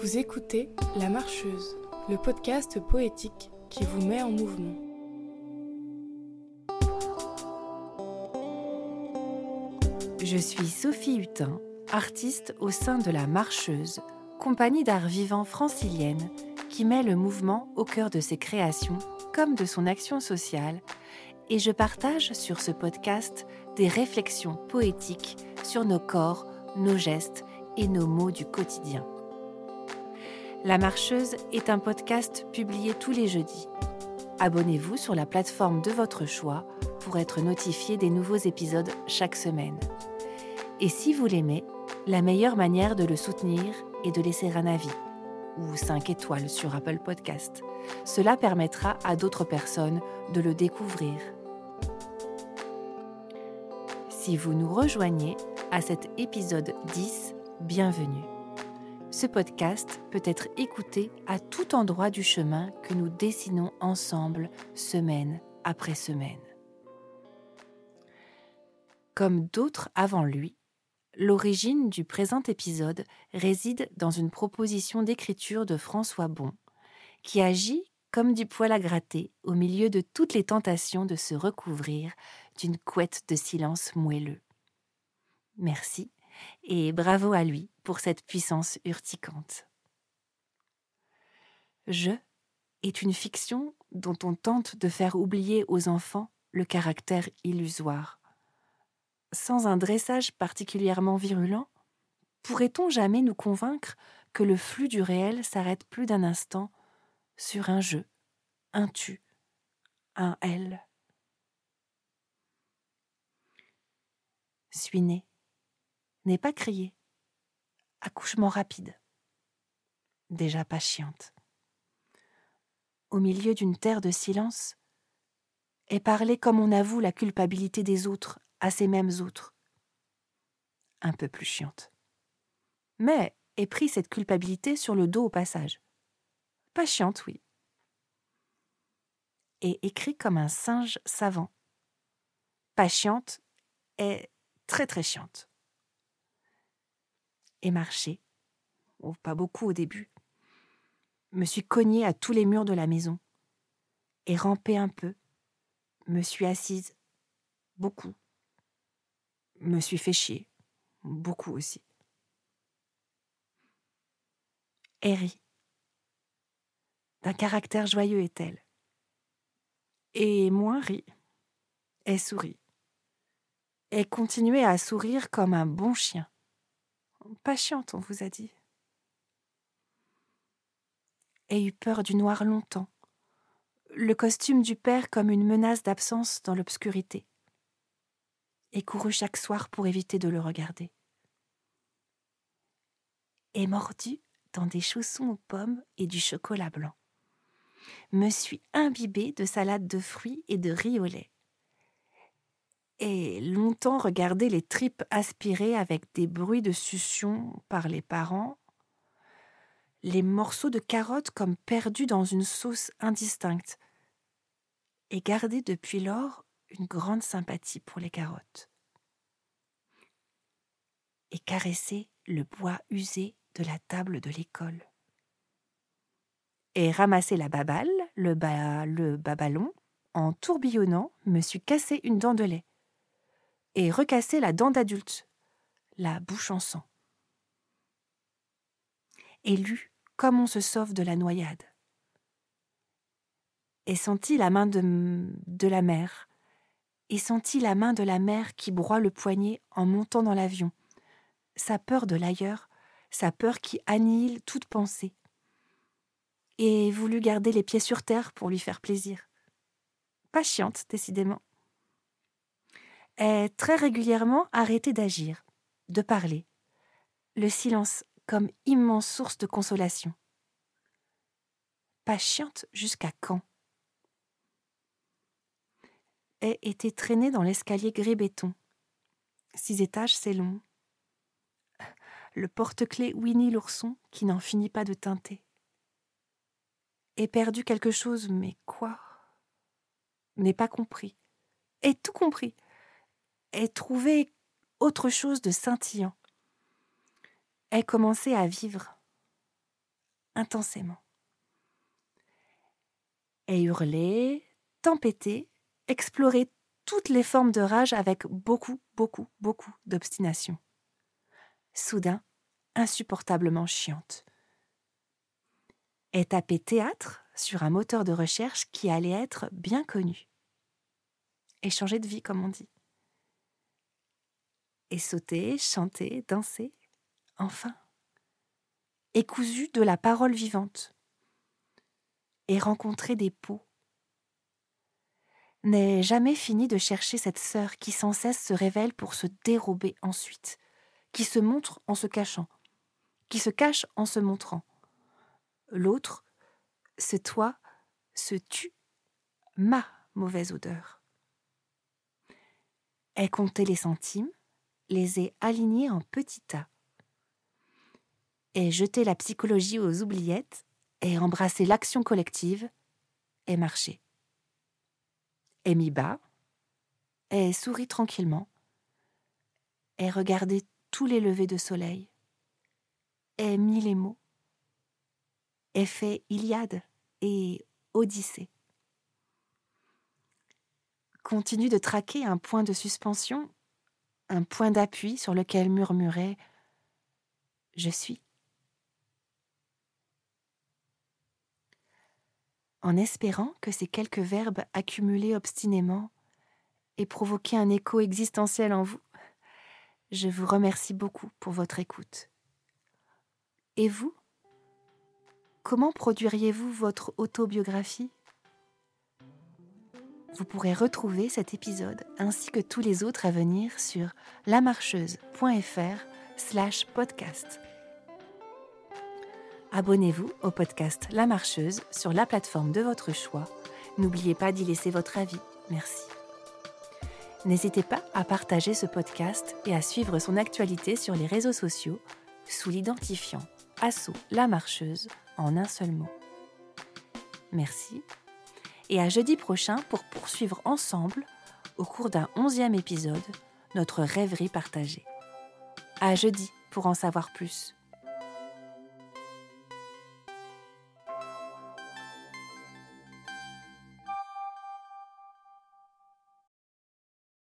Vous écoutez La Marcheuse, le podcast poétique qui vous met en mouvement. Je suis Sophie Hutin, artiste au sein de La Marcheuse, compagnie d'art vivant francilienne qui met le mouvement au cœur de ses créations comme de son action sociale, et je partage sur ce podcast des réflexions poétiques sur nos corps, nos gestes et nos mots du quotidien. La Marcheuse est un podcast publié tous les jeudis. Abonnez-vous sur la plateforme de votre choix pour être notifié des nouveaux épisodes chaque semaine. Et si vous l'aimez, la meilleure manière de le soutenir est de laisser un avis ou 5 étoiles sur Apple Podcast. Cela permettra à d'autres personnes de le découvrir. Si vous nous rejoignez à cet épisode 10, bienvenue. Ce podcast peut être écouté à tout endroit du chemin que nous dessinons ensemble semaine après semaine. Comme d'autres avant lui, l'origine du présent épisode réside dans une proposition d'écriture de François Bon, qui agit comme du poil à gratter au milieu de toutes les tentations de se recouvrir d'une couette de silence moelleux. Merci et bravo à lui pour cette puissance urticante. Je est une fiction dont on tente de faire oublier aux enfants le caractère illusoire. Sans un dressage particulièrement virulent, pourrait-on jamais nous convaincre que le flux du réel s'arrête plus d'un instant sur un je, un tu, un elle? Suis né, n'est pas crié, accouchement rapide, déjà pas chiante. Au milieu d'une terre de silence, et parler comme on avoue la culpabilité des autres à ces mêmes autres. Un peu plus chiante. Mais ait pris cette culpabilité sur le dos au passage. Pas chiante, oui. Et écrit comme un singe savant. Pas chiante est très très chiante et marché. Pas beaucoup au début. Me suis cogné à tous les murs de la maison. Et rampé un peu. Me suis assise. Beaucoup. Me suis fait chier. Beaucoup aussi. Et rit. D'un caractère joyeux est-elle. Et moins rit. Et sourit. Et continuait à sourire comme un bon chien. Patiente, on vous a dit. Ait eu peur du noir longtemps, le costume du père comme une menace d'absence dans l'obscurité, et couru chaque soir pour éviter de le regarder. Et mordu dans des chaussons aux pommes et du chocolat blanc. Me suis imbibée de salade de fruits et de riz au lait et longtemps regarder les tripes aspirées avec des bruits de succion par les parents, les morceaux de carottes comme perdus dans une sauce indistincte, et garder depuis lors une grande sympathie pour les carottes, et caresser le bois usé de la table de l'école, et ramasser la baballe, le, le babalon, en tourbillonnant, me suis cassé une dent de lait et recasser la dent d'adulte, la bouche en sang. Et lu comme on se sauve de la noyade. Et sentit la main de la mère, et sentit la main de la mère qui broie le poignet en montant dans l'avion, sa peur de l'ailleurs, sa peur qui annihile toute pensée, et voulut garder les pieds sur terre pour lui faire plaisir. Pas chiante, décidément est très régulièrement arrêté d'agir, de parler. Le silence comme immense source de consolation. Patiente jusqu'à quand? Ait été traîné dans l'escalier gris-béton. Six étages, c'est long. Le porte-clés Winnie l'ourson qui n'en finit pas de teinter. ait perdu quelque chose, mais quoi? N'ait pas compris, ait tout compris, ait trouvé autre chose de scintillant, ait commencé à vivre intensément, ait hurlé, tempêté, exploré toutes les formes de rage avec beaucoup, beaucoup, beaucoup d'obstination. Soudain, insupportablement chiante. Est tapé théâtre sur un moteur de recherche qui allait être bien connu. Et changer de vie, comme on dit. Et sauter, chanter, danser, enfin. Et cousu de la parole vivante. Et rencontrer des peaux n'ait jamais fini de chercher cette sœur qui sans cesse se révèle pour se dérober ensuite, qui se montre en se cachant, qui se cache en se montrant. L'autre, ce toi, se tue, ma mauvaise odeur. Elle comptait les centimes, les ait alignés en petits tas. Et jeté la psychologie aux oubliettes, et embrassé l'action collective, et marché et mit bas, et sourit tranquillement, et regardait tous les levers de soleil, et mit les mots, et fait Iliade et Odyssée. Continue de traquer un point de suspension, un point d'appui sur lequel murmurait Je suis. En espérant que ces quelques verbes accumulés obstinément aient provoqué un écho existentiel en vous. Je vous remercie beaucoup pour votre écoute. Et vous Comment produiriez-vous votre autobiographie? Vous pourrez retrouver cet épisode ainsi que tous les autres à venir sur lamarcheuse.fr slash podcast. Abonnez-vous au podcast La Marcheuse sur la plateforme de votre choix. N'oubliez pas d'y laisser votre avis. Merci. N'hésitez pas à partager ce podcast et à suivre son actualité sur les réseaux sociaux sous l'identifiant Asso La Marcheuse en un seul mot. Merci et à jeudi prochain pour poursuivre ensemble, au cours d'un onzième épisode, notre rêverie partagée. À jeudi pour en savoir plus.